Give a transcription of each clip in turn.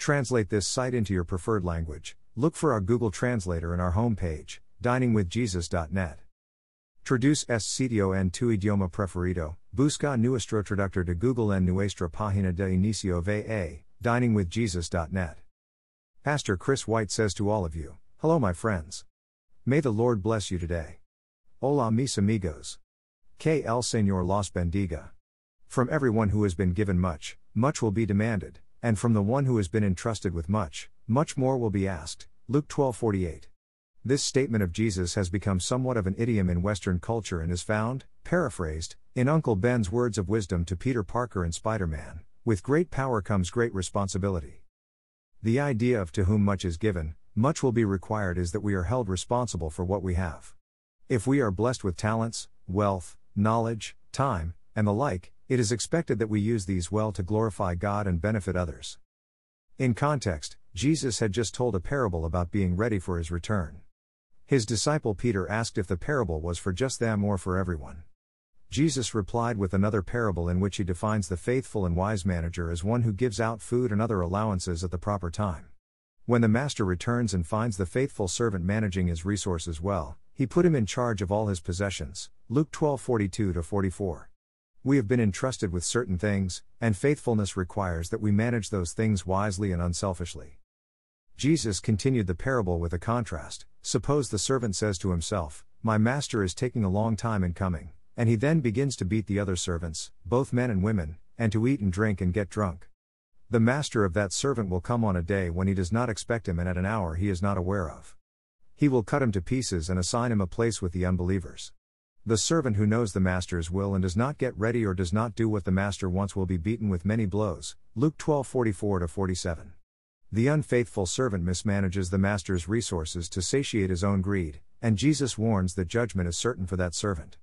Translate this site into your preferred language. Look for our Google Translator in our homepage, diningwithjesus.net. Traduce este sitio en tu idioma preferido. Busca nuestro traductor de Google en nuestra página de inicio va, diningwithjesus.net. Pastor Chris White says to all of you, Hello, my friends. May the Lord bless you today. Hola, mis amigos. Que el Señor los bendiga. From everyone who has been given much, much will be demanded, and from the one who has been entrusted with much, much more will be asked. Luke 12:48. This statement of Jesus has become somewhat of an idiom in Western culture and is found, paraphrased, in Uncle Ben's words of wisdom to Peter Parker in Spider Man with great power comes great responsibility. The idea of to whom much is given, much will be required is that we are held responsible for what we have. If we are blessed with talents, wealth, knowledge, time, and the like, it is expected that we use these well to glorify God and benefit others. In context, Jesus had just told a parable about being ready for his return. His disciple Peter asked if the parable was for just them or for everyone. Jesus replied with another parable in which he defines the faithful and wise manager as one who gives out food and other allowances at the proper time. When the master returns and finds the faithful servant managing his resources well, he put him in charge of all his possessions. Luke 12:42 44. We have been entrusted with certain things, and faithfulness requires that we manage those things wisely and unselfishly. Jesus continued the parable with a contrast. Suppose the servant says to himself, My master is taking a long time in coming, and he then begins to beat the other servants, both men and women, and to eat and drink and get drunk. The master of that servant will come on a day when he does not expect him and at an hour he is not aware of. He will cut him to pieces and assign him a place with the unbelievers. The servant who knows the master's will and does not get ready or does not do what the master wants will be beaten with many blows. Luke 12:44 47. The unfaithful servant mismanages the master's resources to satiate his own greed, and Jesus warns that judgment is certain for that servant.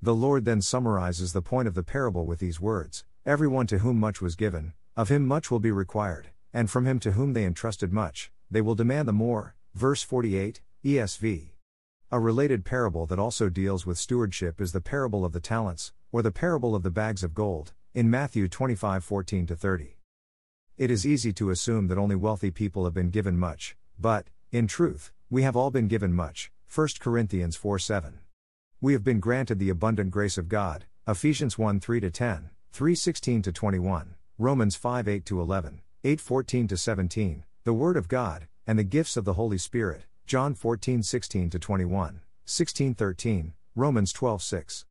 The Lord then summarizes the point of the parable with these words Everyone to whom much was given, of him much will be required, and from him to whom they entrusted much, they will demand the more. Verse 48, ESV. A related parable that also deals with stewardship is the parable of the talents, or the parable of the bags of gold, in Matthew 25 14 30. It is easy to assume that only wealthy people have been given much, but, in truth, we have all been given much. 1 Corinthians 4 7. We have been granted the abundant grace of God, Ephesians 1 3 10, 3 16 21, Romans 5 8 11, 8 14 17, the Word of God, and the gifts of the Holy Spirit, John 14 16 21, 16 13, Romans 12 6.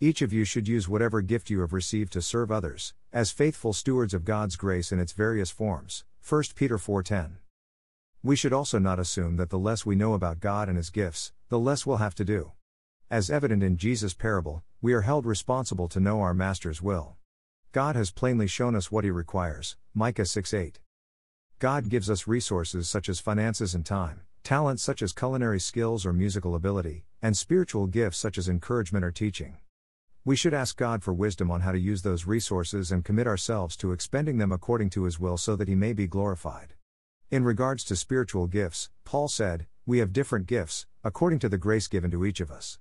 Each of you should use whatever gift you have received to serve others, as faithful stewards of God's grace in its various forms. 1 Peter 4:10. We should also not assume that the less we know about God and his gifts, the less we'll have to do. As evident in Jesus' parable, we are held responsible to know our master's will. God has plainly shown us what he requires. Micah 6:8. God gives us resources such as finances and time talents such as culinary skills or musical ability, and spiritual gifts such as encouragement or teaching. We should ask God for wisdom on how to use those resources and commit ourselves to expending them according to His will so that He may be glorified. In regards to spiritual gifts, Paul said, We have different gifts, according to the grace given to each of us.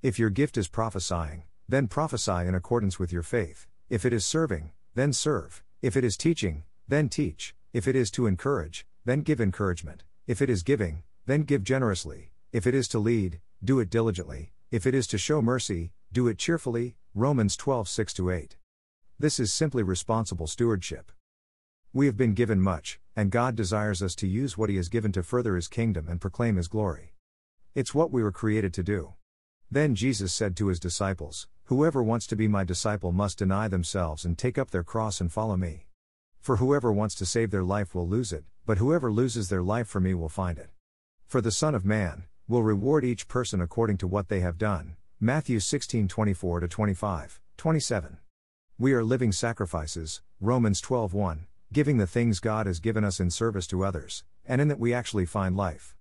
If your gift is prophesying, then prophesy in accordance with your faith. If it is serving, then serve. If it is teaching, then teach. If it is to encourage, then give encouragement. If it is giving, then give generously. If it is to lead, do it diligently. If it is to show mercy, do it cheerfully. Romans 12 6 8. This is simply responsible stewardship. We have been given much, and God desires us to use what He has given to further His kingdom and proclaim His glory. It's what we were created to do. Then Jesus said to His disciples, Whoever wants to be my disciple must deny themselves and take up their cross and follow me. For whoever wants to save their life will lose it, but whoever loses their life for me will find it. For the Son of Man will reward each person according to what they have done. Matthew 16 24 25, 27. We are living sacrifices, Romans 12 1, giving the things God has given us in service to others, and in that we actually find life.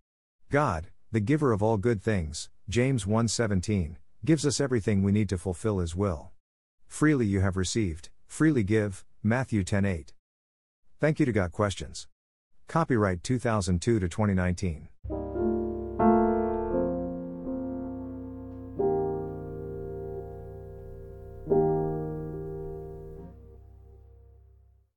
God, the giver of all good things, James 1:17, gives us everything we need to fulfill his will. Freely you have received, freely give, Matthew 10:8. Thank you to Got Questions. Copyright 2002 to 2019.